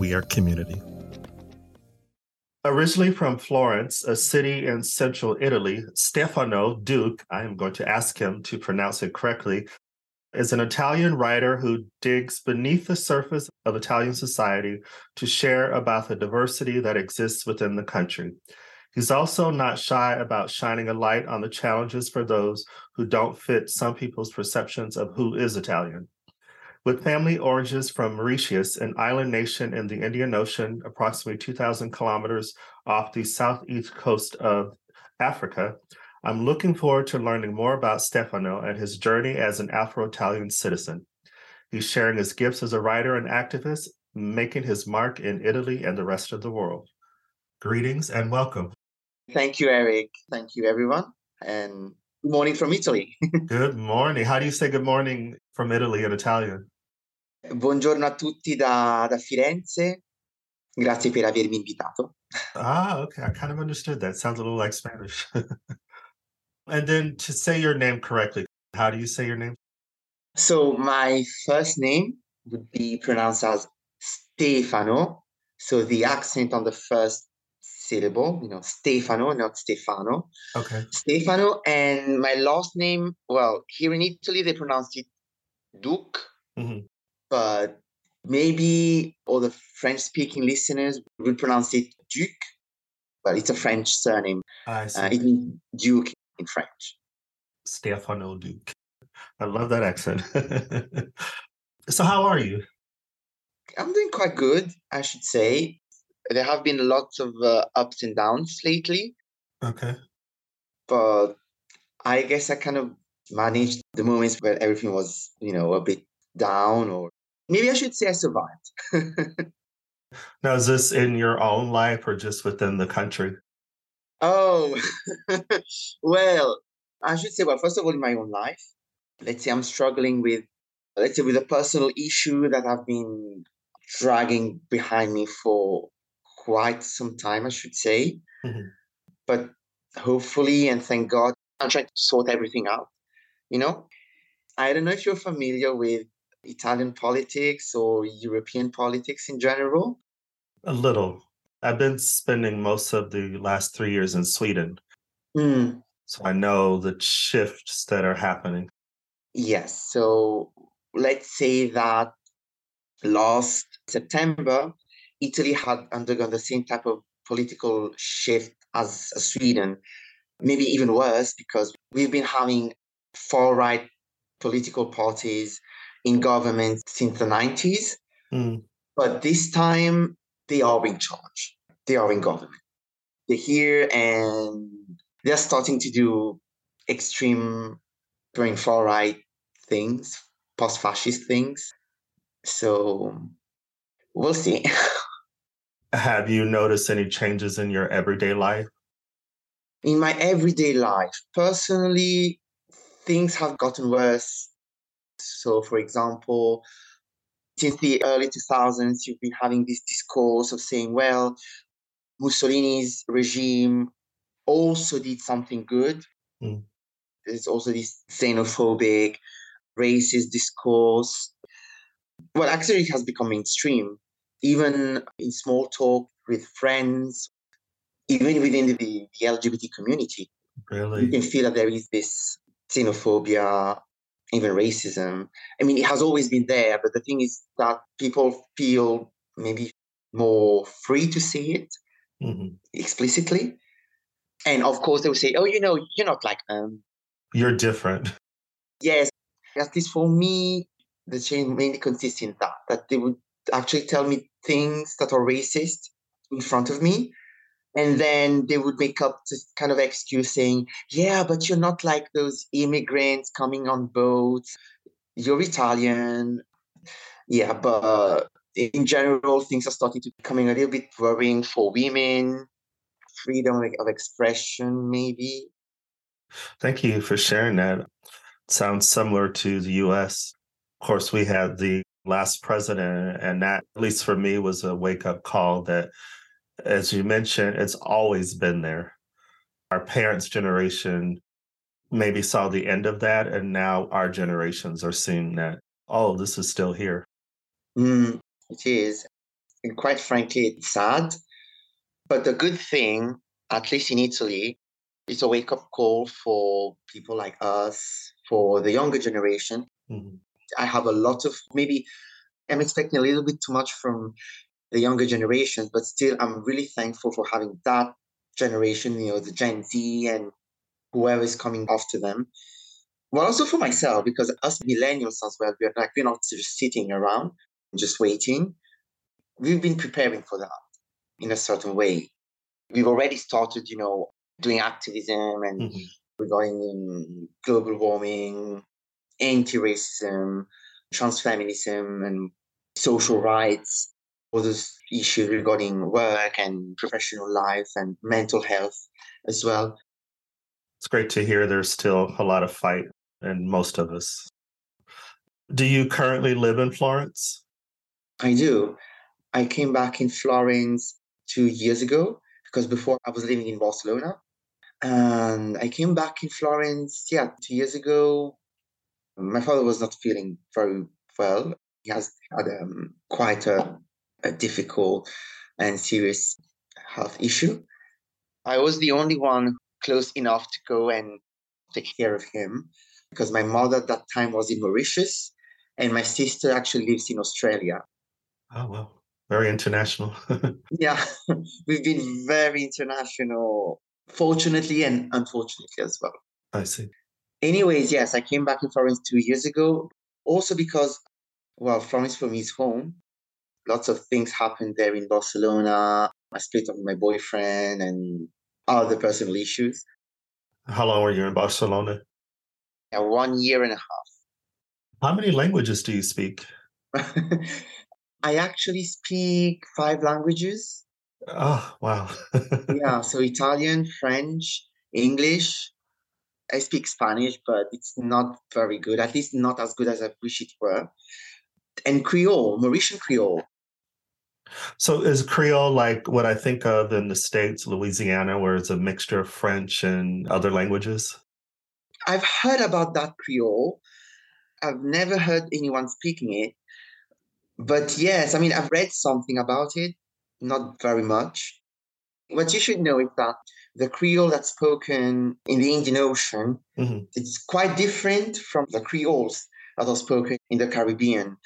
We are community. Originally from Florence, a city in central Italy, Stefano Duke, I am going to ask him to pronounce it correctly, is an Italian writer who digs beneath the surface of Italian society to share about the diversity that exists within the country. He's also not shy about shining a light on the challenges for those who don't fit some people's perceptions of who is Italian. With family origins from Mauritius, an island nation in the Indian Ocean, approximately 2,000 kilometers off the southeast coast of Africa, I'm looking forward to learning more about Stefano and his journey as an Afro Italian citizen. He's sharing his gifts as a writer and activist, making his mark in Italy and the rest of the world. Greetings and welcome. Thank you, Eric. Thank you, everyone. And good morning from Italy. good morning. How do you say good morning from Italy in Italian? Buongiorno a tutti da, da Firenze. Grazie per avermi invitato. Ah, okay. I kind of understood that. Sounds a little like Spanish. and then to say your name correctly, how do you say your name? So my first name would be pronounced as Stefano. So the accent on the first syllable, you know, Stefano, not Stefano. Okay. Stefano. And my last name, well, here in Italy, they pronounce it Duke, mm-hmm. but maybe all the French speaking listeners will pronounce it Duke, but it's a French surname. I see. Uh, it means Duke in French. Stefano Duke. I love that accent. so, how are you? I'm doing quite good, I should say there have been lots of uh, ups and downs lately. Okay. But I guess I kind of managed the moments where everything was, you know, a bit down, or maybe I should say I survived. now, is this in your own life or just within the country? Oh, well, I should say, well, first of all, in my own life, let's say I'm struggling with, let's say, with a personal issue that I've been dragging behind me for quite some time, I should say. Mm-hmm. But hopefully, and thank God, I'm trying to sort everything out. You know, I don't know if you're familiar with Italian politics or European politics in general. A little. I've been spending most of the last three years in Sweden. Mm. So I know the shifts that are happening. Yes. So let's say that last September, Italy had undergone the same type of political shift as Sweden, maybe even worse, because we've been having far right political parties in government since the 90s. Mm. But this time, they are in charge, they are in government. They're here and they're starting to do extreme, very far right things, post fascist things. So we'll see. Have you noticed any changes in your everyday life? In my everyday life, personally, things have gotten worse. So, for example, since the early 2000s, you've been having this discourse of saying, well, Mussolini's regime also did something good. Mm. There's also this xenophobic, racist discourse. Well, actually, it has become mainstream even in small talk with friends, even within the, the LGBT community. Really? You can feel that there is this xenophobia, even racism. I mean, it has always been there, but the thing is that people feel maybe more free to see it mm-hmm. explicitly. And of course, they will say, oh, you know, you're not like them. You're different. Yes. At least for me, the change mainly consists in that, that they would actually tell me things that are racist in front of me. And then they would make up this kind of excuse saying, yeah, but you're not like those immigrants coming on boats. You're Italian. Yeah, but in general, things are starting to becoming a little bit worrying for women, freedom of expression, maybe. Thank you for sharing that. Sounds similar to the US. Of course, we had the last president, and that, at least for me, was a wake up call that, as you mentioned, it's always been there. Our parents' generation maybe saw the end of that, and now our generations are seeing that, oh, this is still here. Mm, it is. And quite frankly, it's sad. But the good thing, at least in Italy, it's a wake up call for people like us, for the younger generation. Mm-hmm. I have a lot of maybe I'm expecting a little bit too much from the younger generations, but still, I'm really thankful for having that generation, you know, the Gen Z and whoever is coming after them. Well, also for myself, because us millennials as well, we're like, we're not just sitting around, just waiting. We've been preparing for that in a certain way. We've already started, you know, doing activism and mm-hmm. regarding global warming, anti-racism, transfeminism, and social rights, all those issues regarding work and professional life and mental health as well. It's great to hear there's still a lot of fight in most of us. Do you currently live in Florence? I do. I came back in Florence two years ago because before I was living in Barcelona. And I came back in Florence, yeah, two years ago. My father was not feeling very well. He has had um, quite a, a difficult and serious health issue. I was the only one close enough to go and take care of him because my mother at that time was in Mauritius and my sister actually lives in Australia. Oh, wow. Very international. yeah, we've been very international, fortunately and unfortunately as well. I see. Anyways, yes, I came back in Florence two years ago, also because, well, Florence for me is home. Lots of things happened there in Barcelona. I split up with my boyfriend and other personal issues. How long were you in Barcelona? Yeah, one year and a half. How many languages do you speak? I actually speak five languages. Oh, wow. yeah, so Italian, French, English. I speak Spanish, but it's not very good, at least not as good as I wish it were. And Creole, Mauritian Creole. So is Creole like what I think of in the States, Louisiana, where it's a mixture of French and other languages? I've heard about that Creole. I've never heard anyone speaking it. But yes, I mean, I've read something about it, not very much. What you should know is that the Creole that's spoken in the Indian Ocean, mm-hmm. it's quite different from the Creoles that are spoken in the Caribbean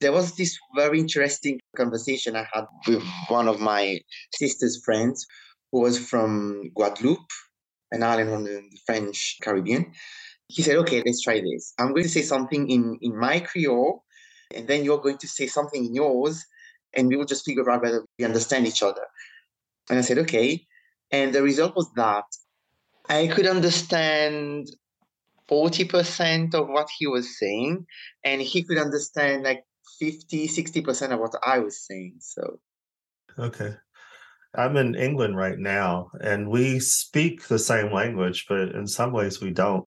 there was this very interesting conversation I had with one of my sister's friends who was from Guadeloupe, an island on the French Caribbean. He said, okay, let's try this. I'm going to say something in, in my Creole, and then you're going to say something in yours, and we will just figure out whether we understand each other. And I said, okay. And the result was that I could understand 40% of what he was saying, and he could understand like 50, 60% of what I was saying. So, okay. I'm in England right now, and we speak the same language, but in some ways we don't.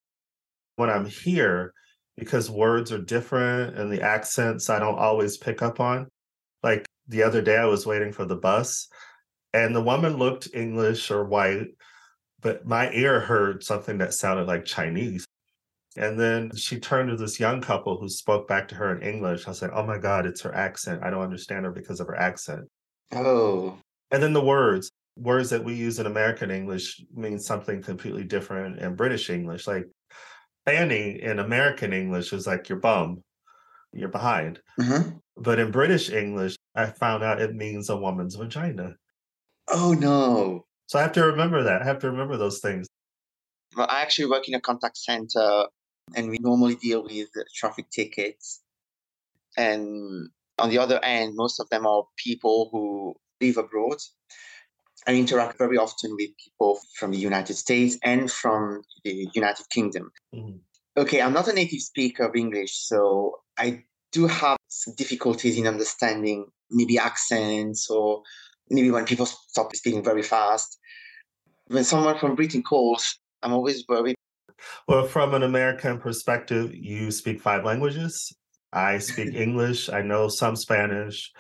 When I'm here, because words are different and the accents I don't always pick up on. Like the other day, I was waiting for the bus, and the woman looked English or white, but my ear heard something that sounded like Chinese. And then she turned to this young couple who spoke back to her in English. I said, Oh my God, it's her accent. I don't understand her because of her accent. Oh. And then the words, words that we use in American English mean something completely different in British English. Like fanny in American English is like your bum, you're behind. Mm-hmm. But in British English, I found out it means a woman's vagina. Oh no. So I have to remember that. I have to remember those things. Well, I actually work in a contact center and we normally deal with traffic tickets. And on the other end, most of them are people who live abroad. I interact very often with people from the United States and from the United Kingdom. Mm-hmm. Okay, I'm not a native speaker of English, so I do have some difficulties in understanding maybe accents or maybe when people stop speaking very fast. When someone from Britain calls, I'm always worried. Well, from an American perspective, you speak five languages. I speak English. I know some Spanish.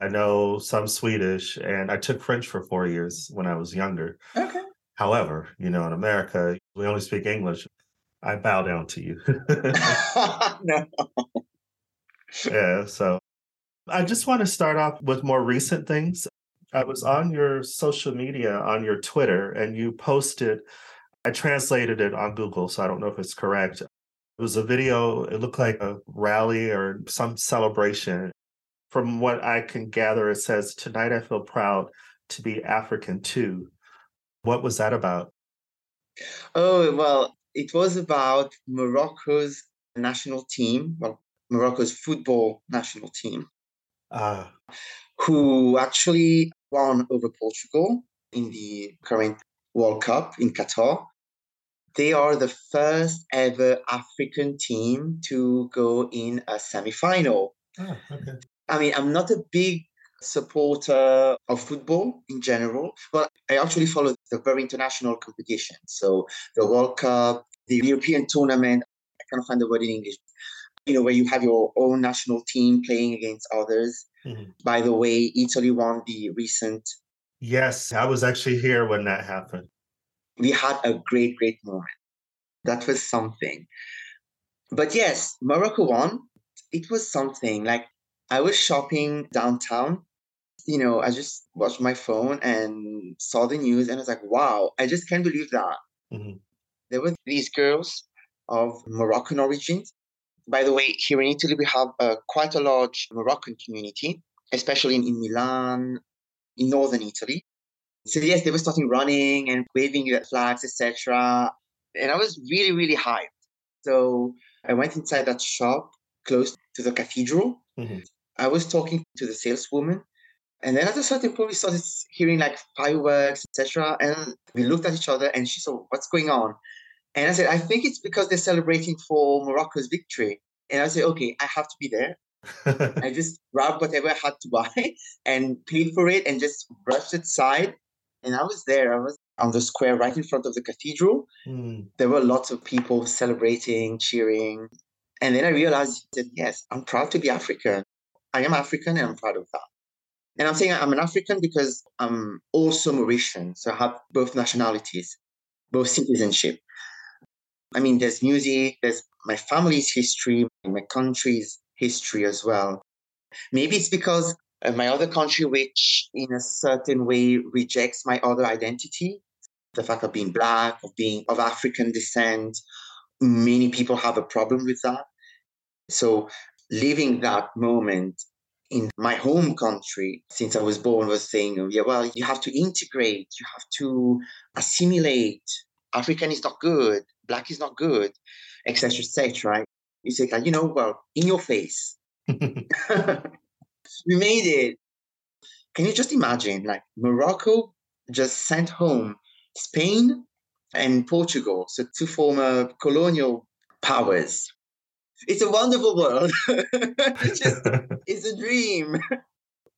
I know some Swedish. And I took French for four years when I was younger. Okay. However, you know, in America, we only speak English. I bow down to you. no. yeah. So I just want to start off with more recent things. I was on your social media, on your Twitter, and you posted, I translated it on Google, so I don't know if it's correct. It was a video, it looked like a rally or some celebration. From what I can gather, it says, Tonight I feel proud to be African too. What was that about? Oh, well, it was about Morocco's national team, well, Morocco's football national team, uh, who actually won over Portugal in the current World Cup in Qatar. They are the first ever African team to go in a semi-final. oh, okay. I mean, I'm not a big supporter of football in general, but I actually follow the very international competition. So the World Cup, the European tournament, I can't find the word in English, you know, where you have your own national team playing against others. Mhm. By the way, Italy won the recent. Yes, I was actually here when that happened. We had a great, great moment. That was something. But yes, Morocco won. It was something. Like I was shopping downtown. You know, I just watched my phone and saw the news and I was like, wow, I just can't believe that. Mhm. There were these girls of Moroccan origins. By the way, here in Italy, we have uh, quite a large Moroccan community, especially in, in Milan, in northern Italy. So yes, they were starting running and waving flags, etc. And I was really, really hyped. So I went inside that shop close to the cathedral. Mhm. I was talking to the saleswoman, and then at a certain point, we started hearing like fireworks, etc. And we looked at each other, and she said, "What's going on?" And I said, "I think it's because they're celebrating for Morocco's victory." And I said, "Okay, I have to be there." I just grabbed whatever I had to buy and paid for it and just rushed aside. And I was there. I was on the square right in front of the cathedral. Mm, There were lots of people celebrating, cheering. And then I realized that, yes, I'm proud to be African. I am African and I'm proud of that. And I'm saying I'm an African because I'm also Mauritian. So I have both nationalities, both citizenship. I mean, there's music, there's my family's history, my country's history as well. Maybe it's because of my other country, which in a certain way rejects my other identity, the fact of being black, of being of African descent. Many people have a problem with that. So living that moment in my home country since I was born was saying, oh, yeah, well, you have to integrate, you have to assimilate. African is not good, black is not good, etc., etc. Right? You say, like, you know, well, in your face. we made it. Can you just imagine, like Morocco just sent home Spain and Portugal, so two former colonial powers. It's a wonderful world. it's, just, it's a dream.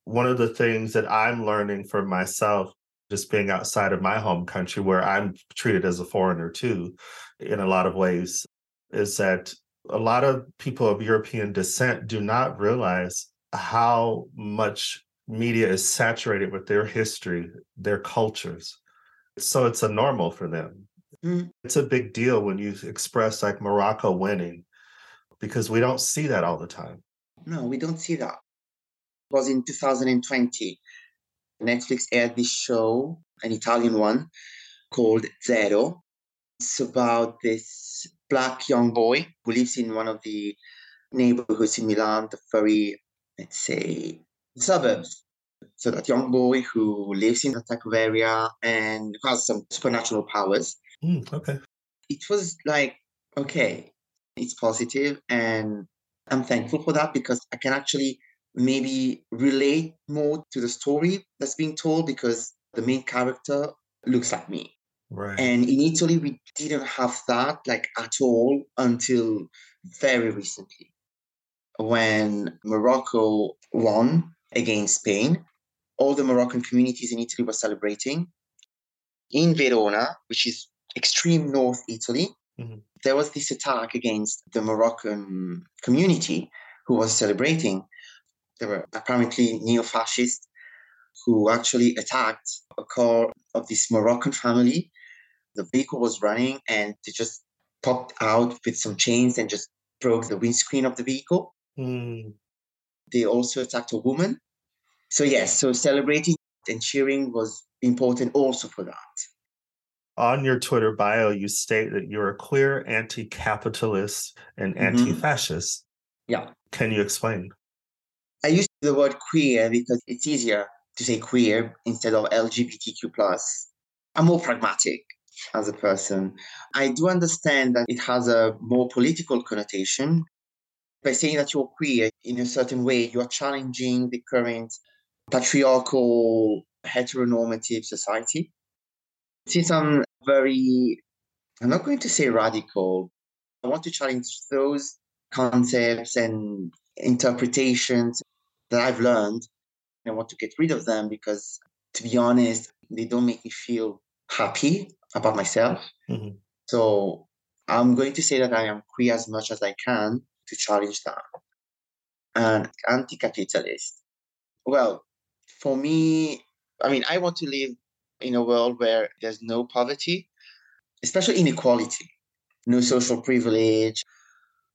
One of the things that I'm learning for myself, just being outside of my home country, where I'm treated as a foreigner too, in a lot of ways, is that a lot of people of European descent do not realize how much media is saturated with their history, their cultures. So it's a normal for them. Mm. It's a big deal when you express like Morocco winning because we don't see that all the time. No, we don't see that. It was in 2020. Netflix aired this show, an Italian one, called Zero. It's about this black young boy who lives in one of the neighborhoods in Milan, the very, let's say, suburbs. So that young boy who lives in that type of area and has some supernatural powers. Mm, okay. It was like, okay, it's positive and I'm thankful for that because I can actually maybe relate more to the story that's being told because the main character looks like me. Right. And in Italy, we didn't have that like at all until very recently. when Morocco won against Spain. All the Moroccan communities in Italy were celebrating. In Verona, which is extreme north Italy, mm-hmm. there was this attack against the Moroccan community who was celebrating. There were apparently neo fascists who actually attacked a car of this Moroccan family. The vehicle was running and they just popped out with some chains and just broke the windscreen of the vehicle. Mm. They also attacked a woman. So, yes, so celebrating and cheering was important also for that. On your Twitter bio, you state that you're a queer anti capitalist and mm-hmm. anti fascist. Yeah. Can you explain? I use the word queer because it's easier to say queer instead of LGBTQ. plus. I'm more pragmatic as a person. I do understand that it has a more political connotation. By saying that you're queer in a certain way, you're challenging the current patriarchal, heteronormative society. Since I'm very, I'm not going to say radical, I want to challenge those concepts and interpretations that I've learned. I want to get rid of them because, to be honest, they don't make me feel happy about myself. Mm-hmm. So I'm going to say that I am queer as much as I can to challenge that. And anti capitalist. Well, for me, I mean, I want to live in a world where there's no poverty, especially inequality, no social privilege,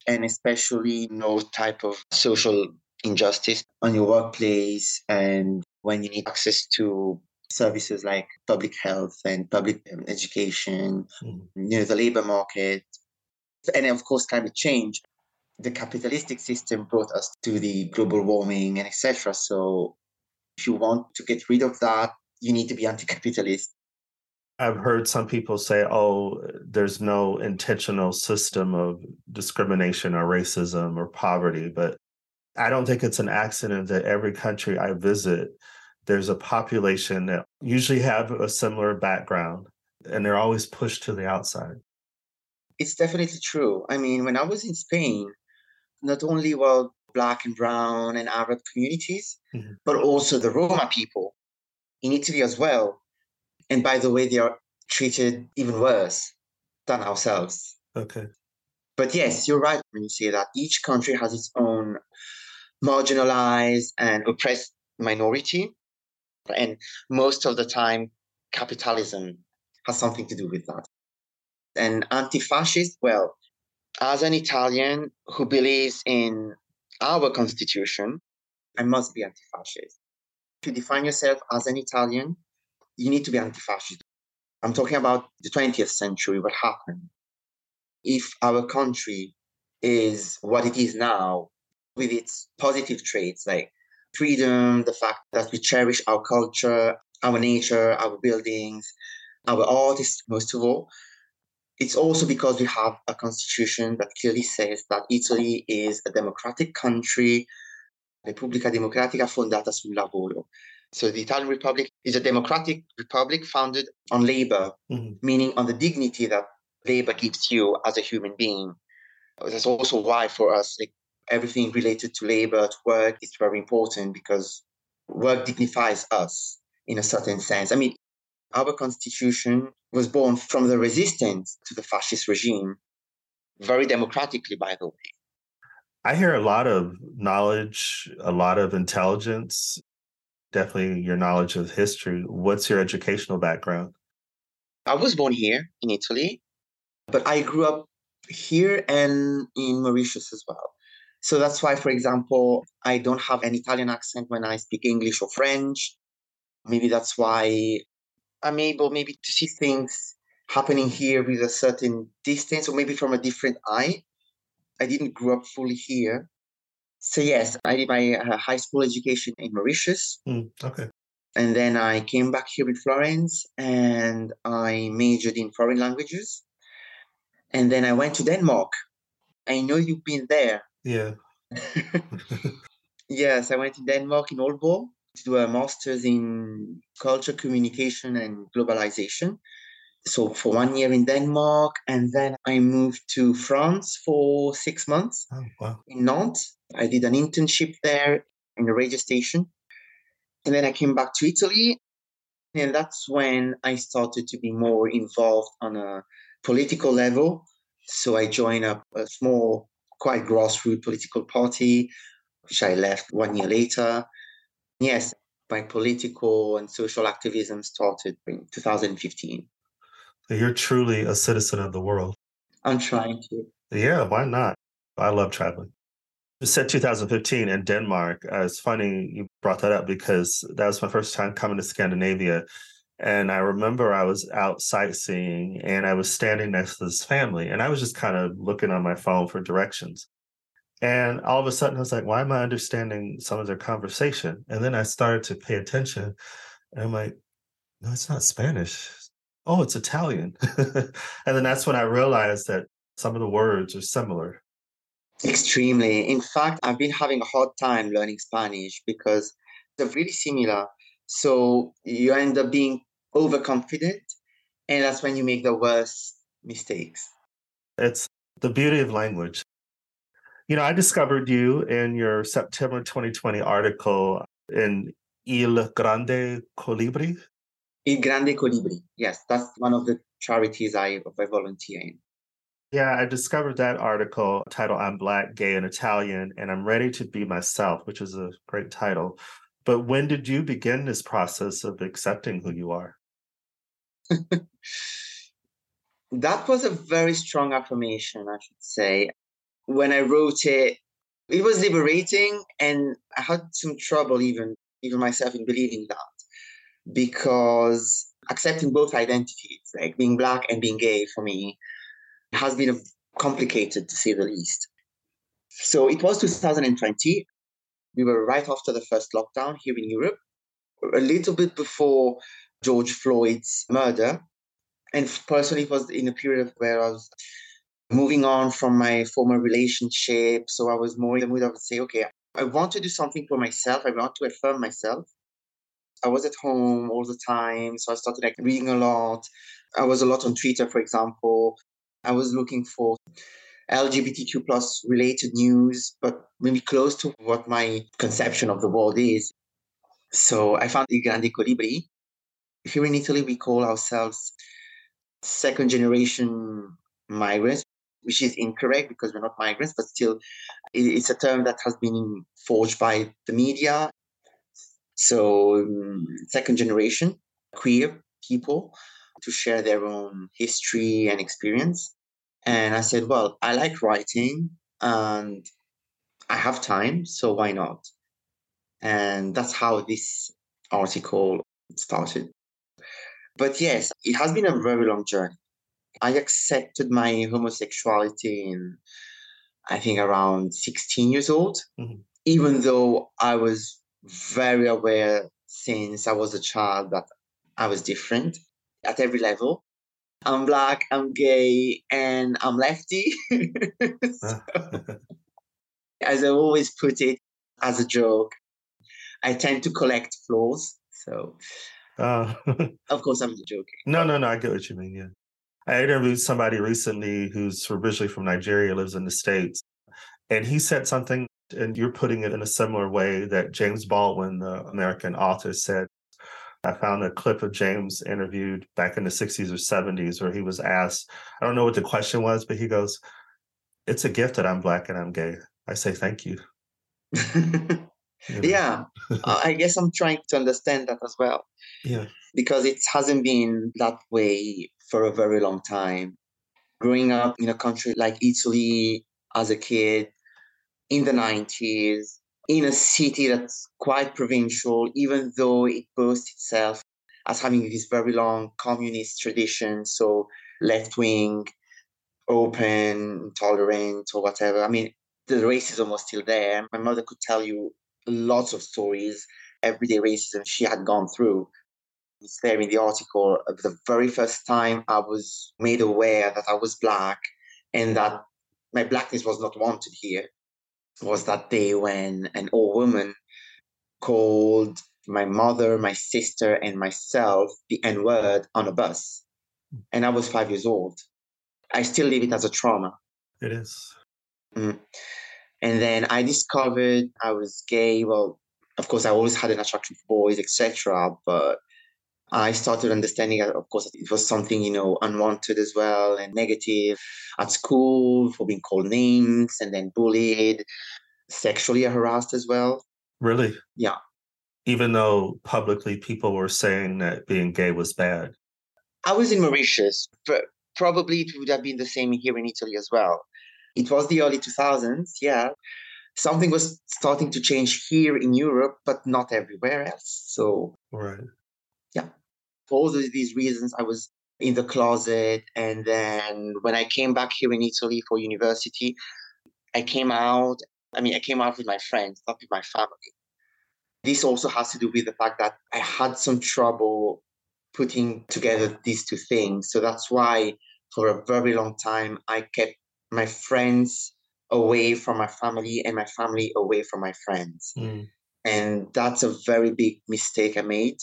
and especially no type of social injustice on your workplace and when you need access to services like public health and public um, education, mm. you know, the labor market, and of course climate change. The capitalistic system brought us to the global warming and etc. So if you want to get rid of that, you need to be anti-capitalist. I've heard some people say, oh, there's no intentional system of discrimination or racism or poverty. But I don't think it's an accident that every country I visit, there's a population that usually have a similar background and they're always pushed to the outside. It's definitely true. I mean, when I was in Spain, not only were black and brown and Arab communities, mm-hmm. but also the Roma people in Italy as well. And by the way, they are treated even worse than ourselves. Okay. But yes, you're right when you say that each country has its own marginalized and oppressed minority. And most of the time, capitalism has something to do with that. And anti fascist, well, as an Italian who believes in our constitution, I must be anti fascist. To define yourself as an Italian, you need to be anti fascist. I'm talking about the 20th century, what happened. If our country is what it is now, with its positive traits like freedom, the fact that we cherish our culture, our nature, our buildings, our artists, most of all. It's also because we have a constitution that clearly says that Italy is a democratic country, Repubblica Democratica fondata sul lavoro. So the Italian Republic is a democratic republic founded on labor, mm-hmm. meaning on the dignity that labor gives you as a human being. That's also why for us, like, everything related to labor, to work is very important because work dignifies us in a certain sense. I mean, our constitution was born from the resistance to the fascist regime, very democratically, by the way. I hear a lot of knowledge, a lot of intelligence, definitely your knowledge of history. What's your educational background? I was born here in Italy, but I grew up here and in Mauritius as well. So that's why, for example, I don't have an Italian accent when I speak English or French. Maybe that's why I'm able maybe to see things happening here with a certain distance or maybe from a different eye. I didn't grow up fully here. So yes, I did my uh, high school education in Mauritius. Mm, okay. And then I came back here in Florence and I majored in foreign languages. And then I went to Denmark. I know you've been there. Yeah. yes, I went to Denmark in Aalborg to do a master's in culture, communication, and globalization. So for one year in Denmark, and then I moved to France for six months oh, wow. in Nantes. I did an internship there in a radio station. And then I came back to Italy. And that's when I started to be more involved on a political level. So I joined up a small, quite grassroots political party, which I left one year later. Yes, my political and social activism started in 2015. You're truly a citizen of the world. I'm trying to. Yeah, why not? I love traveling. You said 2015 in Denmark. Uh, it's funny you brought that up because that was my first time coming to Scandinavia. And I remember I was out sightseeing and I was standing next to this family and I was just kind of looking on my phone for directions. And all of a sudden I was like, why am I understanding some of their conversation? And then I started to pay attention and I'm like, no, it's not Spanish. Oh, it's Italian. and then that's when I realized that some of the words are similar. Extremely. In fact, I've been having a hard time learning Spanish because they're really similar. So you end up being overconfident, and that's when you make the worst mistakes. It's the beauty of language. You know, I discovered you in your September 2020 article in Il Grande Colibri. Il Grande Colibri. Yes, that's one of the charities I, I volunteer in. Yeah, I discovered that article titled I'm Black, Gay, and Italian, and I'm Ready to Be Myself, which is a great title. But when did you begin this process of accepting who you are? That was a very strong affirmation, I should say. When I wrote it, it was liberating, and I had some trouble even even myself in believing that because accepting both identities, like being black and being gay for me, has been complicated to say the least. So it was 2020. We were right after the first lockdown here in Europe, a little bit before George Floyd's murder. And personally, it was in a period of where I was moving on from my former relationship. So I was more in the mood of say, okay, I want to do something for myself. I want to affirm myself. I was at home all the time. So I started like reading a lot. I was a lot on Twitter, for example. I was looking for LGBTQ plus related news, but maybe close to what my conception of the world is. So I found Il Grande Colibri. Here in Italy, we call ourselves second generation migrants, which is incorrect because we're not migrants, but still, it's a term that has been forged by the media. So, um, second generation queer people to share their own history and experience. And I said, well, I like writing and I have time, so why not? And that's how this article started. But yes, it has been a very long journey. I accepted my homosexuality in, I think, around 16 years old, mm-hmm. even though I was very aware since I was a child that I was different at every level. I'm black, I'm gay, and I'm lefty. so, as I always put it as a joke, I tend to collect flaws. So, uh, of course, I'm joking. No, no, no. I get what you mean. Yeah. I interviewed somebody recently who's originally from Nigeria, lives in the States, and he said something, and you're putting it in a similar way that James Baldwin, the American author, said I found a clip of James interviewed back in the 60s or 70s where he was asked, I don't know what the question was, but he goes, It's a gift that I'm black and I'm gay. I say thank you. Yeah, uh, I guess I'm trying to understand that as well. Yeah. Because it hasn't been that way for a very long time. Growing up in a country like Italy as a kid in the 90s, in a city that's quite provincial, even though it boasts itself as having this very long communist tradition, so left wing, open, tolerant, or whatever. I mean, the racism was still there. My mother could tell you lots of stories, everyday racism she had gone through. It's there in the article. The very first time I was made aware that I was black and that my blackness was not wanted here was that day when an old woman called my mother, my sister, and myself the N word on a bus. And I was five years old. I still live it as a trauma. It is. Mm. And then I discovered I was gay. Well, of course, I always had an attraction for boys, etc. But I started understanding, that of course, it was something, you know, unwanted as well and negative at school for being called names and then bullied, sexually harassed as well. Really? Yeah. Even though publicly people were saying that being gay was bad. I was in Mauritius, but probably it would have been the same here in Italy as well. It was the early 2000s, yeah. Something was starting to change here in Europe, but not everywhere else. So, right. Yeah for all these reasons, I was in the closet. And then when I came back here in Italy for university, I came out. I mean, I came out with my friends, not with my family. This also has to do with the fact that I had some trouble putting together these two things. So that's why, for a very long time, I kept my friends away from my family and my family away from my friends. Mm. And that's a very big mistake I made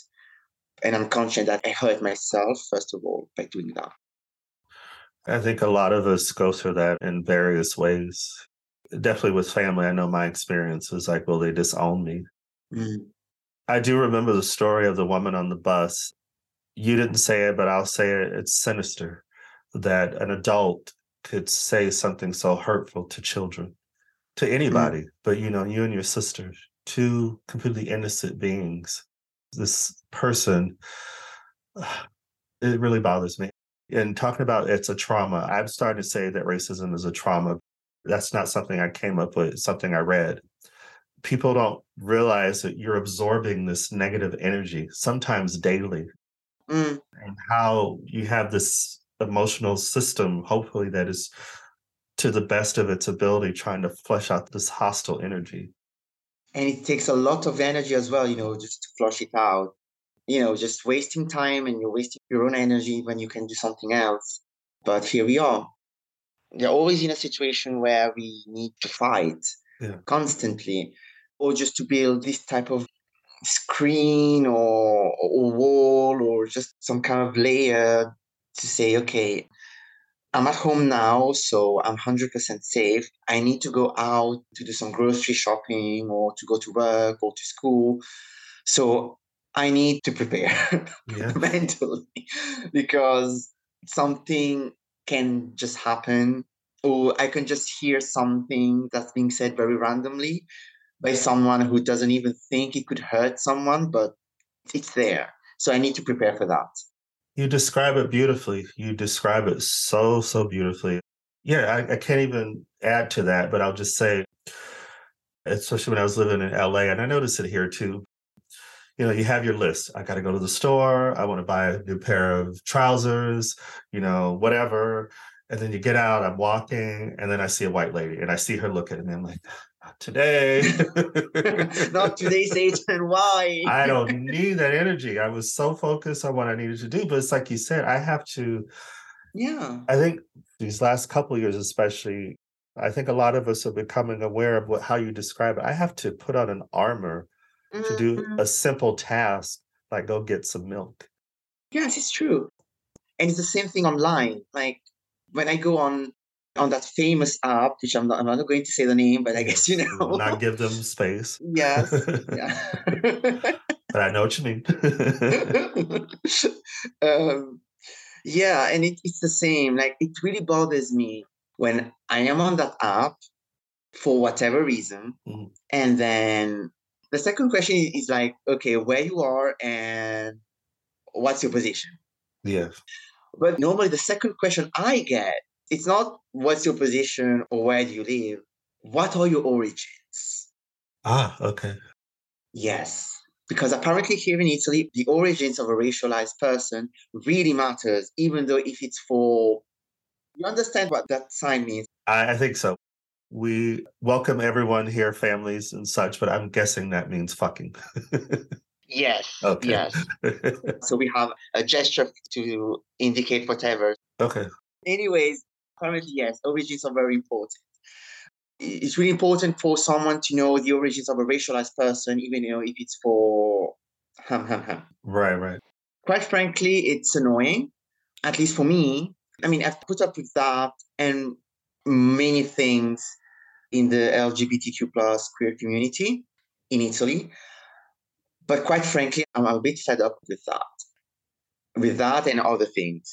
and I'm conscious that I hurt myself, first of all, by doing that. I think a lot of us go through that in various ways. Definitely with family, I know my experience was like, well, they disown me. Mm. I do remember the story of the woman on the bus. You didn't say it, but I'll say it. It's sinister that an adult could say something so hurtful to children, to mm. anybody, mm. but you know, you and your sister, two completely innocent beings this person, it really bothers me. And talking about it's a trauma, I'm starting to say that racism is a trauma. That's not something I came up with, something I read. People don't realize that you're absorbing this negative energy, sometimes daily, mm. and how you have this emotional system, hopefully, that is to the best of its ability trying to flush out this hostile energy. And it takes a lot of energy as well you know just to flush it out. You know just wasting time and you're wasting your own energy when you can do something else. But here we are. We're always in a situation where we need to fight yeah. constantly or just to build this type of screen or, or wall or just some kind of layer to say okay I'm at home now, so I'm 100% safe. I need to go out to do some grocery shopping or to go to work or to school. So I need to prepare yeah. mentally because something can just happen or I can just hear something that's being said very randomly by someone who doesn't even think it could hurt someone, but it's there. So I need to prepare for that. You describe it beautifully. You describe it so, so beautifully. Yeah, I, I can't even add to that, but I'll just say, especially when I was living in LA, and I noticed it here too. You know, you have your list. I got to go to the store. I want to buy a new pair of trousers, you know, whatever. And then you get out, I'm walking, and then I see a white lady and I see her look at me. And I'm like, today. Not today, Satan. Why? I don't need that energy. I was so focused on what I needed to do. But it's like you said, I have to. Yeah. I think these last couple years, especially, I think a lot of us are becoming aware of what how you describe it. I have to put on an armor mm-hmm. to do mm-hmm. a simple task like go get some milk. Yes, it's true. And it's the same thing online. Like when I go on on that famous app, which I'm not, I'm not going to say the name, but I guess you know. not give them space. Yes. yeah. but I know what you mean. um, yeah, and it, it's the same. Like it really bothers me when I am on that app for whatever reason, mm-hmm. and then the second question is like, okay, where you are and what's your position? Yeah. But normally the second question I get it's not what's your position or where do you live. What are your origins? Ah, okay. Yes. Because apparently here in Italy, the origins of a racialized person really matters, even though if it's for you understand what that sign means. I, I think so. We welcome everyone here, families and such, but I'm guessing that means fucking. yes. Okay. Yes. so we have a gesture to indicate whatever. Okay. Anyways, Currently, yes, origins are very important. It's really important for someone to know the origins of a racialized person, even you know, if it's for ham ham ham. Right, right. Quite frankly, it's annoying. At least for me. I mean, I've put up with that and many things in the LGBTQ plus queer community in Italy. But quite frankly, I'm a bit fed up with that, with that and other things.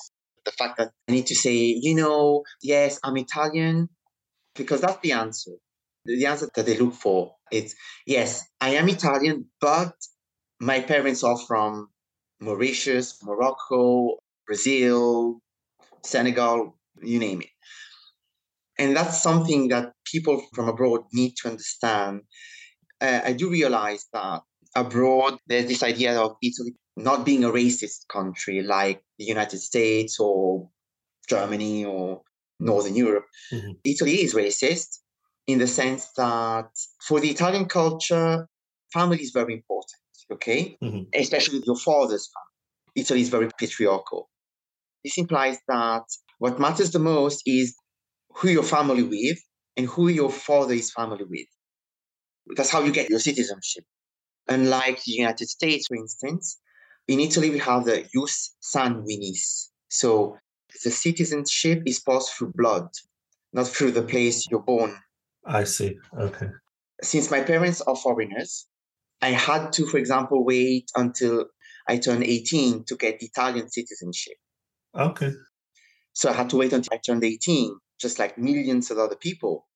The fact that I need to say, you know, yes, I'm Italian, because that's the answer. The answer that they look for is yes, I am Italian, but my parents are from Mauritius, Morocco, Brazil, Senegal, you name it. And that's something that people from abroad need to understand. Uh, I do realize that abroad, there's this idea of Italy not being a racist country like the United States or Germany or Northern Europe. Mm-hmm. Italy is racist in the sense that for the Italian culture, family is very important, okay? Mm-hmm. Especially your father's family. Italy is very patriarchal. This implies that what matters the most is who you're family with and who your father is family with. That's how you get your citizenship. Unlike the United States, for instance, in Italy we have the jus sanguinis. So the citizenship is passed through blood, not through the place you're born. I see. Okay. Since my parents are foreigners, I had to, for example, wait until I turned 18 to get Italian citizenship. Okay. So I had to wait until I turned 18, just like millions of other people.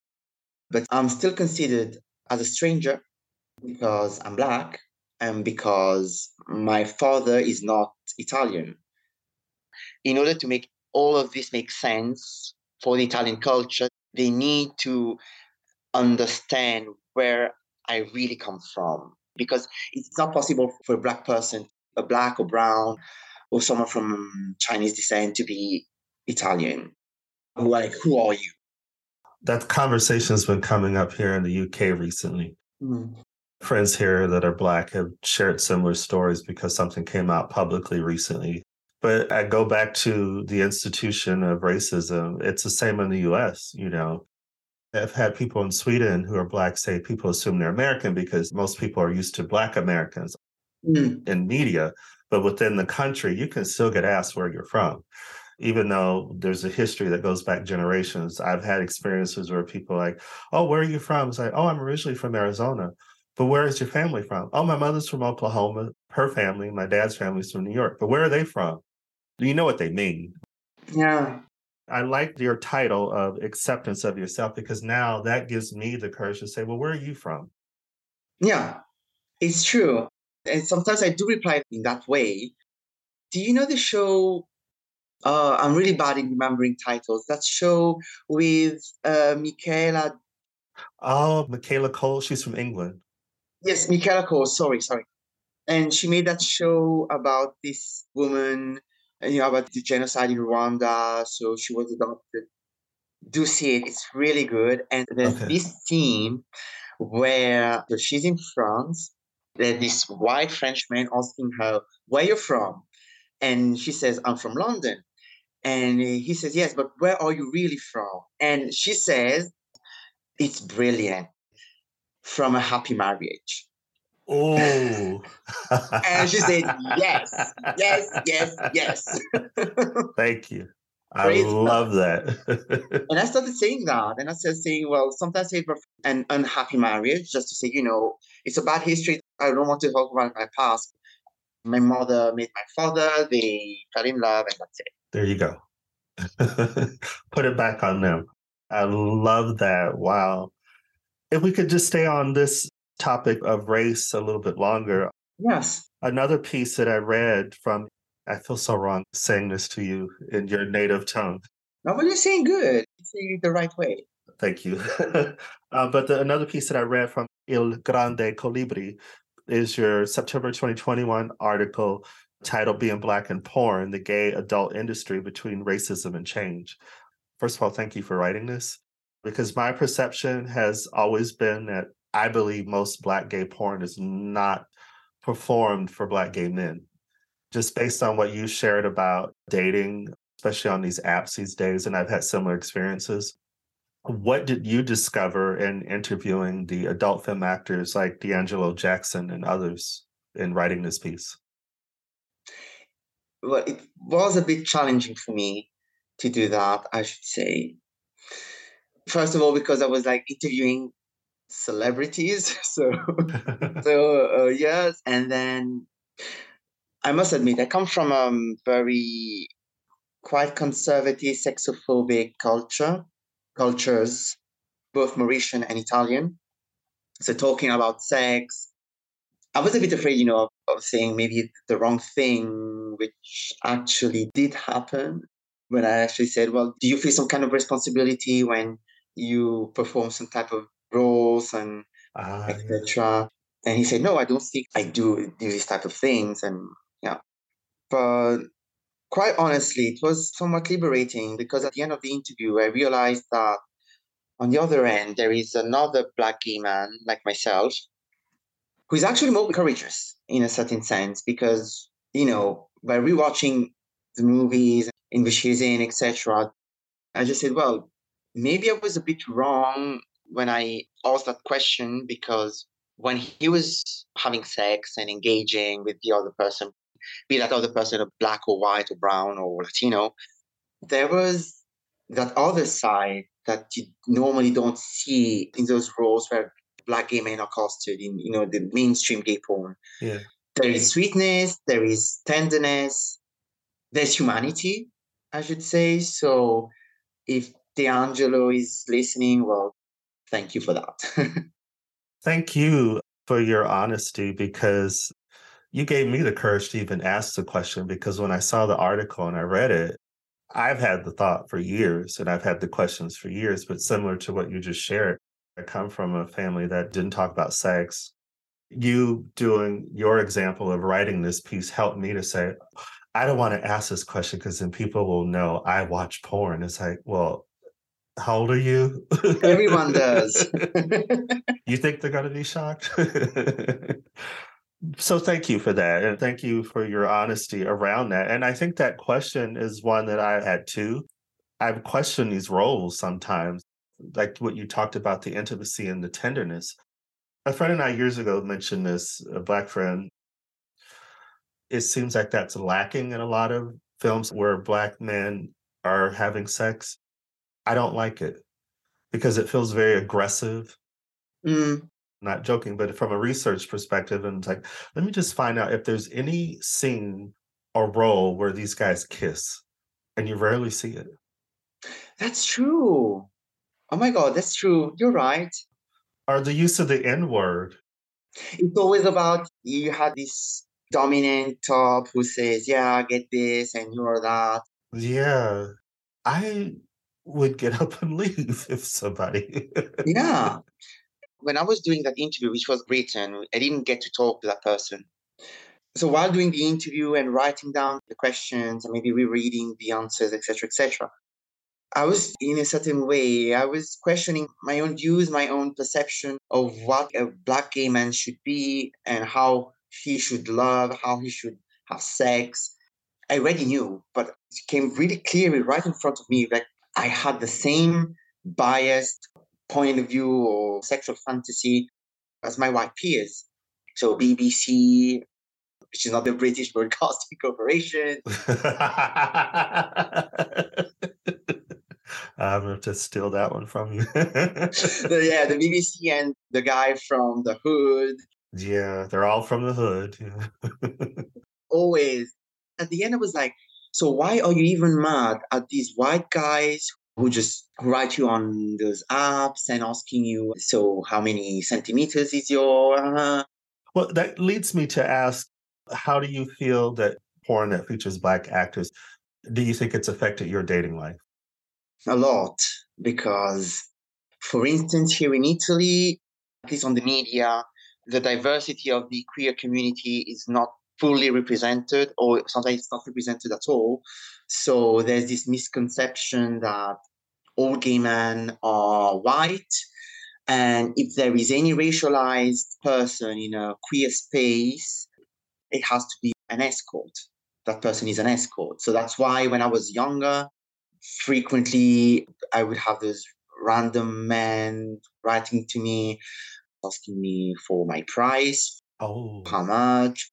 But I'm still considered as a stranger because I'm black and because my father is not Italian. In order to make all of this make sense for the Italian culture, they need to understand where I really come from. Because it's not possible for a black person, a black or brown, or someone from Chinese descent to be Italian. Like, who are you? That conversation has been coming up here in the UK recently. Mm. Friends here that are Black have shared similar stories because something came out publicly recently. But I go back to the institution of racism. It's the same in the US, you know. I've had people in Sweden who are Black say people assume they're American because most people are used to Black Americans mm. in media. But within the country, you can still get asked where you're from even though there's a history that goes back generations, I've had experiences where people like, oh, where are you from? It's like, oh, I'm originally from Arizona. But where is your family from? Oh, my mother's from Oklahoma. Her family, my dad's family's from New York. But where are they from? Do you know what they mean? Yeah. I like your title of acceptance of yourself because now that gives me the courage to say, well, where are you from? Yeah, it's true. And sometimes I do reply in that way. Do you know the show uh, I'm really bad in remembering titles. That show with uh, Michaela. Oh, Michaela Coel. She's from England. Yes, Michaela Coel. Sorry, sorry. And she made that show about this woman, uh, you know, about the genocide in Rwanda. So she was adopted. Do see it. It's really good. And there's okay. this scene where she's in France. There's this white Frenchman asking her, "Where you from?" And she says, "I'm from London." And he says, Yes, but where are you really from? And she says, It's brilliant from a happy marriage. Oh. and she said, Yes, yes, yes, yes. Thank you. I love that. and I started saying that. And I started saying, well, sometimes it's an unhappy marriage, just to say, you know, it's a bad history. I don't want to talk about my past. My mother met my father, they fell in love, and that's it. There you go. Put it back on them. I love that. Wow. If we could just stay on this topic of race a little bit longer. Yes. Another piece that I read from, I feel so wrong saying this to you in your native tongue. No, but you're saying good. You're saying it the right way. Thank you. uh, but the, another piece that I read from Il Grande Colibri is your September 2021 article titled Being Black in Porn, the gay adult industry between racism and change. First of all, thank you for writing this because my perception has always been that I believe most Black gay porn is not performed for Black gay men. Just based on what you shared about dating, especially on these apps these days, and I've had similar experiences. What did you discover in interviewing the adult film actors like D'Angelo Jackson and others in writing this piece? well, it was a bit challenging for me to do that, I should say. First of all, because I was like interviewing celebrities. So, so uh, yes. And then I must admit, I come from a um, very quite conservative, sexophobic culture, cultures, both Mauritian and Italian. So talking about sex, I was a bit afraid, you know, of, of saying maybe the wrong thing, which actually did happen when I actually said, well, do you feel some kind of responsibility when you perform some type of roles and uh, etc. Yeah. And he said, no, I don't think I do do these type of things. And yeah, but quite honestly, it was somewhat liberating because at the end of the interview, I realized that on the other end, there is another black gay man like myself who is actually more courageous in a certain sense because, you know, by rewatching the movies in which he's in, etc., I just said, well, maybe I was a bit wrong when I asked that question because when he was having sex and engaging with the other person, be that other person a black or white or brown or Latino, there was that other side that you normally don't see in those roles where black gay men are casted in, you know, the mainstream gay porn. Yeah. There is sweetness, there is tenderness, there's humanity, I should say. So if D'Angelo is listening, well, thank you for that. thank you for your honesty because you gave me the courage to even ask the question because when I saw the article and I read it, I've had the thought for years and I've had the questions for years, but similar to what you just shared, I come from a family that didn't talk about sex. You doing your example of writing this piece helped me to say, I don't want to ask this question because then people will know I watch porn. It's like, well, how old are you? Everyone does. you think they're going to be shocked? so thank you for that. And thank you for your honesty around that. And I think that question is one that I had too. I've questioned these roles sometimes like what you talked about the intimacy and the tenderness. A friend and I years ago mentioned this, a black friend. It seems like that's lacking in a lot of films where black men are having sex. I don't like it because it feels very aggressive. Mm. Not joking, but from a research perspective, and it's like, let me just find out if there's any scene or role where these guys kiss, and you rarely see it. That's true. Oh my God, that's true. You're right. Or the use of the N word. It's always about you had this dominant top who says, Yeah, I get this and you're that. Yeah. I would get up and leave if somebody. yeah. When I was doing that interview, which was written, I didn't get to talk to that person. So while doing the interview and writing down the questions and maybe rereading the answers, etc., etc., I was in a certain way, I was questioning my own views, my own perception of what a black gay man should be and how he should love, how he should have sex. I already knew, but it came really clearly right in front of me that I had the same biased point of view or sexual fantasy as my white peers. So BBC, which is not the British Broadcasting Corporation. I'm going to steal that one from you. the, yeah, the BBC and the guy from the hood. Yeah, they're all from the hood. Always. At the end, I was like, so why are you even mad at these white guys who just write you on those apps and asking you, so how many centimeters is your? Uh... Well, that leads me to ask, how do you feel that porn that features black actors? Do you think it's affected your dating life? a lot because, for instance, here in Italy, at least on the media, the diversity of the queer community is not fully represented, or sometimes it's not represented at all. So there's this misconception that all gay men are white. And if there is any racialized person in a queer space, it has to be an escort. That person is an escort. So that's why when I was younger, frequently I would have those random men writing to me, asking me for my price, oh. how much.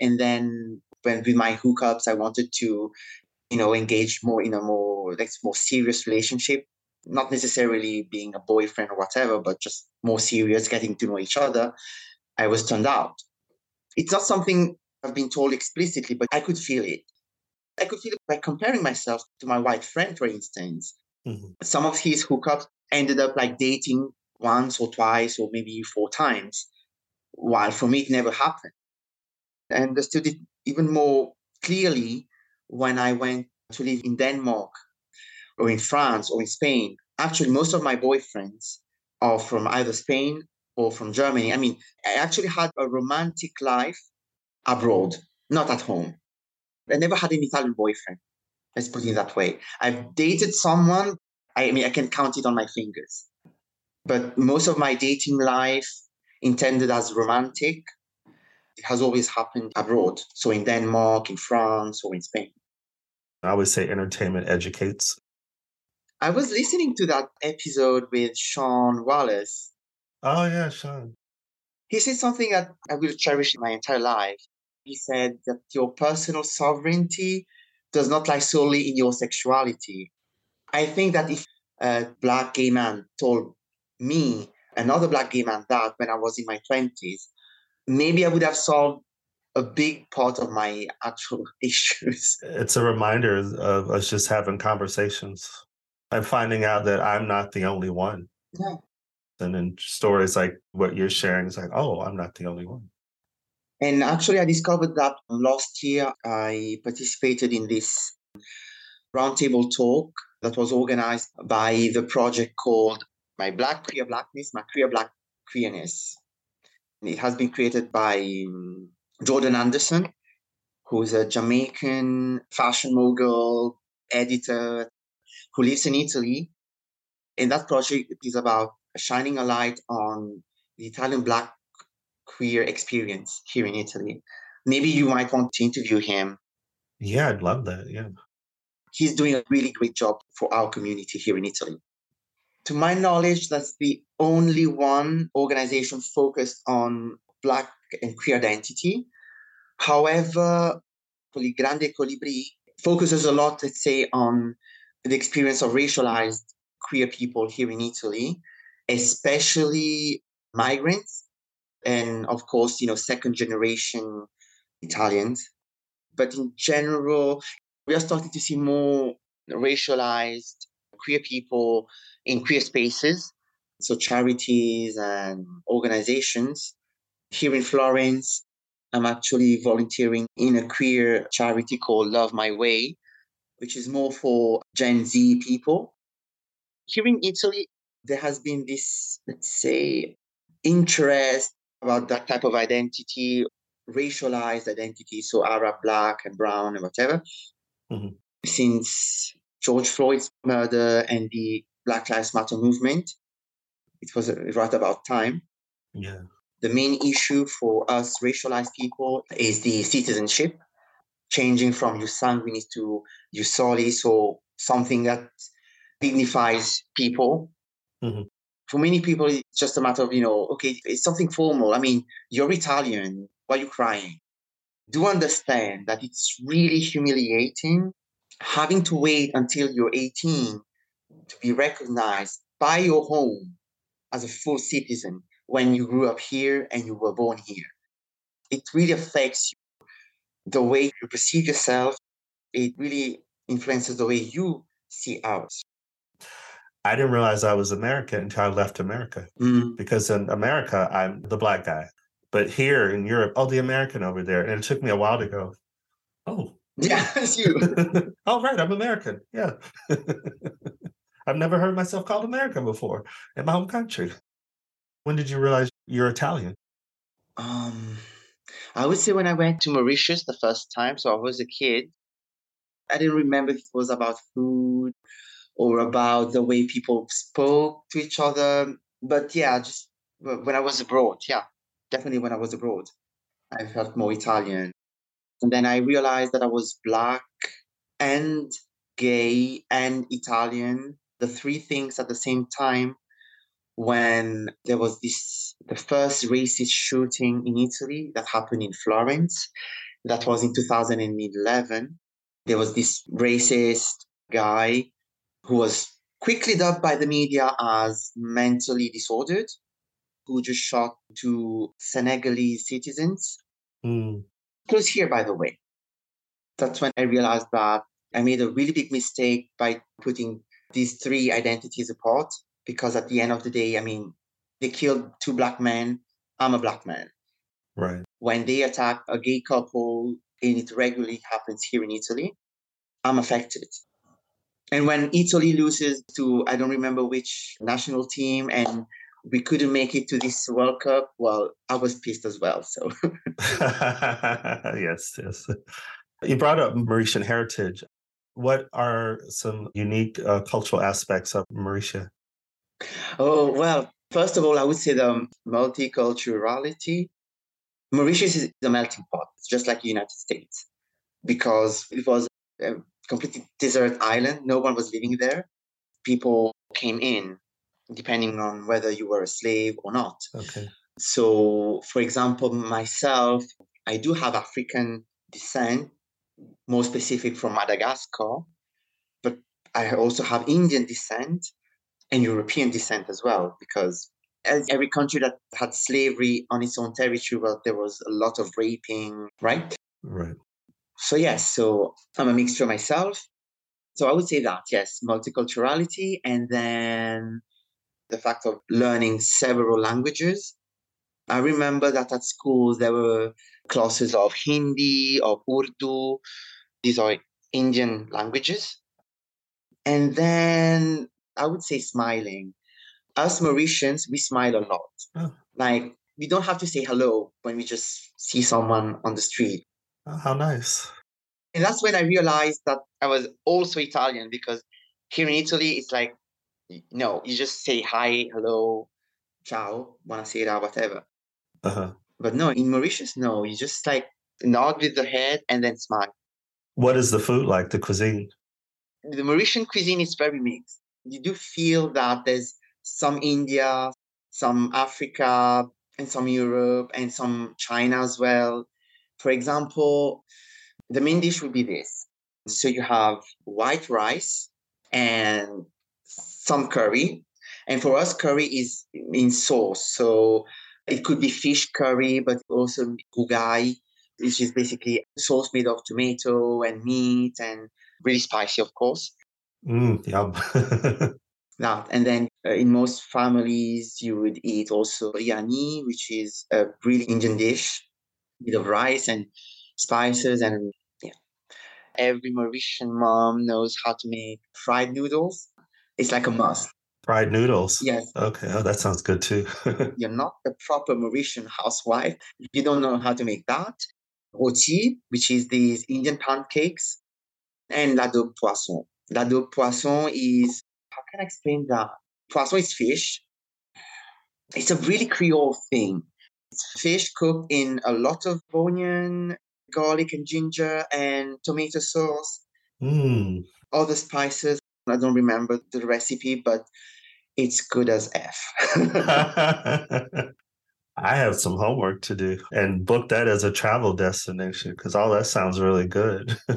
And then when with my hookups, I wanted to, you know, engage more in a more like more serious relationship. not necessarily being a boyfriend or whatever, but just more serious, getting to know each other, I was turned out. It's not something I've been told explicitly, but I could feel it. I could feel it by comparing myself to my white friend, for instance. Mm-hmm. Some of his hookups ended up like dating once or twice or maybe four times, while for me it never happened. I understood it even more clearly when I went to live in Denmark or in France or in Spain. Actually, most of my boyfriends are from either Spain or from Germany. I mean, I actually had a romantic life abroad, not at home. I never had an Italian boyfriend. Let's put it that way. I've dated someone, I mean, I can count it on my fingers. But most of my dating life, intended as romantic, it has always happened abroad. So in Denmark, in France, or in Spain. I would say entertainment educates. I was listening to that episode with Sean Wallace. Oh, yeah, Sean. He said something that I will cherish my entire life. He said that your personal sovereignty does not lie solely in your sexuality. I think that if a black gay man told me, another black gay man, that when I was in my 20s, maybe I would have solved a big part of my actual issues. It's a reminder of us just having conversations and finding out that I'm not the only one. Yeah. And then stories like what you're sharing is like, oh, I'm not the only one. And actually, I discovered that last year I participated in this roundtable talk that was organized by the project called My Black Queer Blackness, My Queer Black Queerness. It has been created by um, Jordan Anderson, who's a Jamaican fashion mogul, editor, who lives in Italy. And that project is about shining a light on the Italian Black queer experience here in Italy. Maybe you might want to interview him. Yeah, I'd love that. Yeah. He's doing a really great job for our community here in Italy. To my knowledge, that's the only one organization focused on Black and queer identity. However, Grande Colibri focuses a lot, let's say, on the experience of racialized queer people here in Italy, especially migrants and of course, you know, second generation Italians. But in general, we are starting to see more racialized queer people in queer spaces. So charities and organizations. Here in Florence, I'm actually volunteering in a queer charity called Love My Way, which is more for Gen Z people. Here in Italy, there has been this, let's say, interest about that type of identity, racialized identity, so Arab, black, and brown, and whatever. Mm-hmm. Since George Floyd's murder and the Black Lives Matter movement, it was right about time. Yeah. The main issue for us racialized people is the citizenship, changing from sanguinis to jus soli, so something that dignifies people. Mm-hmm for many people, it's just a matter of, you know, okay, it's something formal. I mean, you're Italian. Why are you crying? Do understand that it's really humiliating having to wait until you're 18 to be recognized by your home as a full citizen when you grew up here and you were born here. It really affects you, the way you perceive yourself. It really influences the way you see others. I didn't realize I was American until I left America. Mm. Because in America, I'm the black guy. But here in Europe, oh, the American over there. And it took me a while to go, oh. Yeah, it's you. All right. I'm American. Yeah. I've never heard myself called American before in my home country. When did you realize you're Italian? Um, I would say when I went to Mauritius the first time. So I was a kid. I didn't remember if it was about food or about the way people spoke to each other. But yeah, just when I was abroad, yeah, definitely when I was abroad, I felt more Italian. And then I realized that I was Black and gay and Italian, the three things at the same time when there was this the first racist shooting in Italy that happened in Florence. That was in 2011. There was this racist guy who was quickly dubbed by the media as mentally disordered, who just shot two Senegalese citizens. Mm. Close here, by the way. That's when I realized that I made a really big mistake by putting these three identities apart because at the end of the day, I mean, they killed two black men. I'm a black man. Right. When they attack a gay couple, and it regularly happens here in Italy, I'm affected. And when Italy loses to, I don't remember which national team, and we couldn't make it to this World Cup, well, I was pissed as well. So, yes, yes. You brought up Mauritian heritage. What are some unique uh, cultural aspects of Mauritius? Oh, well, first of all, I would say the multiculturality. Mauritius is a melting pot, it's just like the United States, because it was a completely desert island. No one was living there. People came in, depending on whether you were a slave or not. Okay. So, for example, myself, I do have African descent, more specific from Madagascar, but I also have Indian descent and European descent as well, because as every country that had slavery on its own territory, well, there was a lot of raping, right? Right. So, yes, so I'm a mixture myself. So I would say that, yes, multiculturality, and then the fact of learning several languages. I remember that at school there were classes of Hindi, of Urdu. These are Indian languages. And then I would say smiling. Us Mauritians, we smile a lot. Oh. Like we don't have to say hello when we just see someone on the street. Oh, how nice. And that's when I realized that I was also Italian because here in Italy, it's like, no, you just say hi, hello, ciao, buonasera, whatever. Uh-huh. But no, in Mauritius, no, you just like nod with the head and then smile. What is the food like, the cuisine? The Mauritian cuisine is very mixed. You do feel that there's some India, some Africa, and some Europe, and some China as well. For example, the main dish would be this. So you have white rice and some curry. And for us, curry is in sauce. So it could be fish curry, but also ugai, which is basically sauce made of tomato and meat and really spicy, of course. Mm, yum. that. And then uh, in most families, you would eat also biryani, which is a really Indian dish made of rice and spices. And yeah, every Mauritian mom knows how to make fried noodles. It's like a must. Fried noodles. Yes. Okay. Oh, that sounds good too. You're not a proper Mauritian housewife if you don't know how to make that. Roti, which is these Indian pancakes, and la daube poisson. La poisson is how can I explain that? Poisson is fish. It's a really Creole thing. It's fish cooked in a lot of onion, garlic, and ginger, and tomato sauce. Mm. All the spices. I don't remember the recipe, but it's good as F. I have some homework to do and book that as a travel destination because all that sounds really good.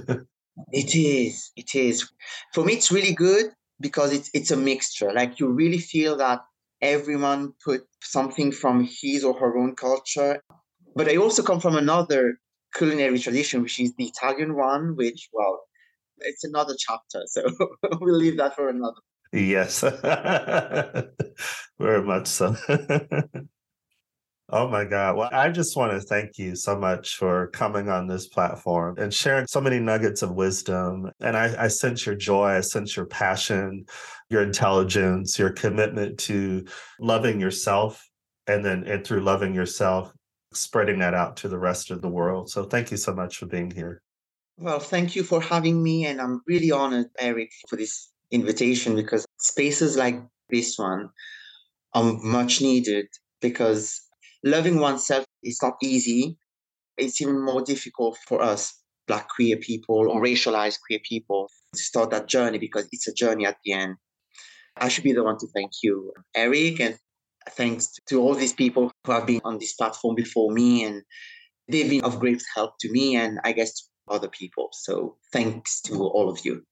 it is. It is. For me, it's really good because it's it's a mixture. Like you really feel that everyone put something from his or her own culture. But I also come from another culinary tradition, which is the Italian one, which well, it's another chapter. So we'll leave that for another. Yes, very much so. Oh my God. Well, I just want to thank you so much for coming on this platform and sharing so many nuggets of wisdom. And I, I sense your joy, I sense your passion, your intelligence, your commitment to loving yourself. And then and through loving yourself, spreading that out to the rest of the world. So thank you so much for being here. Well, thank you for having me. And I'm really honored, Eric, for this invitation because spaces like this one are much needed because loving oneself is not easy. It's even more difficult for us, Black queer people or racialized queer people, to start that journey because it's a journey at the end. I should be the one to thank you, Eric, and thanks to all these people who have been on this platform before me, and they've been of great help to me and I guess other people. So thanks to all of you.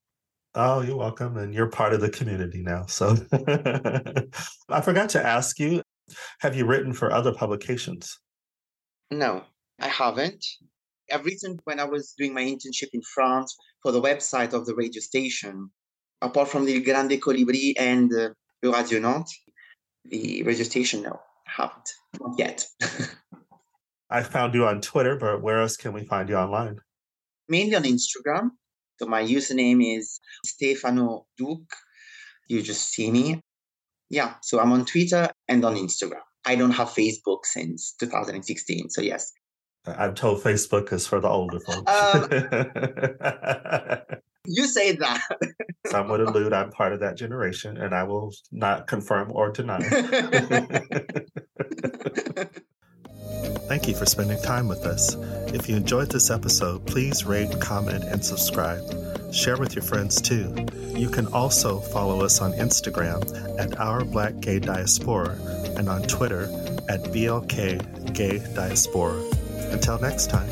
Oh, you're welcome. And you're part of the community now. So I forgot to ask you have you written for other publications? No, I haven't. I've written when I was doing my internship in France for the website of the radio station. Apart from the Grande Colibri and uh, Radio Nantes, the radio station, no, haven't. Not yet. I found you on Twitter, but where else can we find you online? Mainly on Instagram. So my username is Stefano Duke. You just see me. Yeah, so I'm on Twitter and on Instagram. I don't have Facebook since 2016. So yes. I'm told Facebook is for the older folks. Um, you say that. Some would allude I'm part of that generation, and I will not confirm or deny. Thank you for spending time with us. If you enjoyed this episode, please rate, comment, and subscribe. Share with your friends too. You can also follow us on Instagram at Our Black Gay Diaspora and on Twitter at BLK Gay Diaspora. Until next time.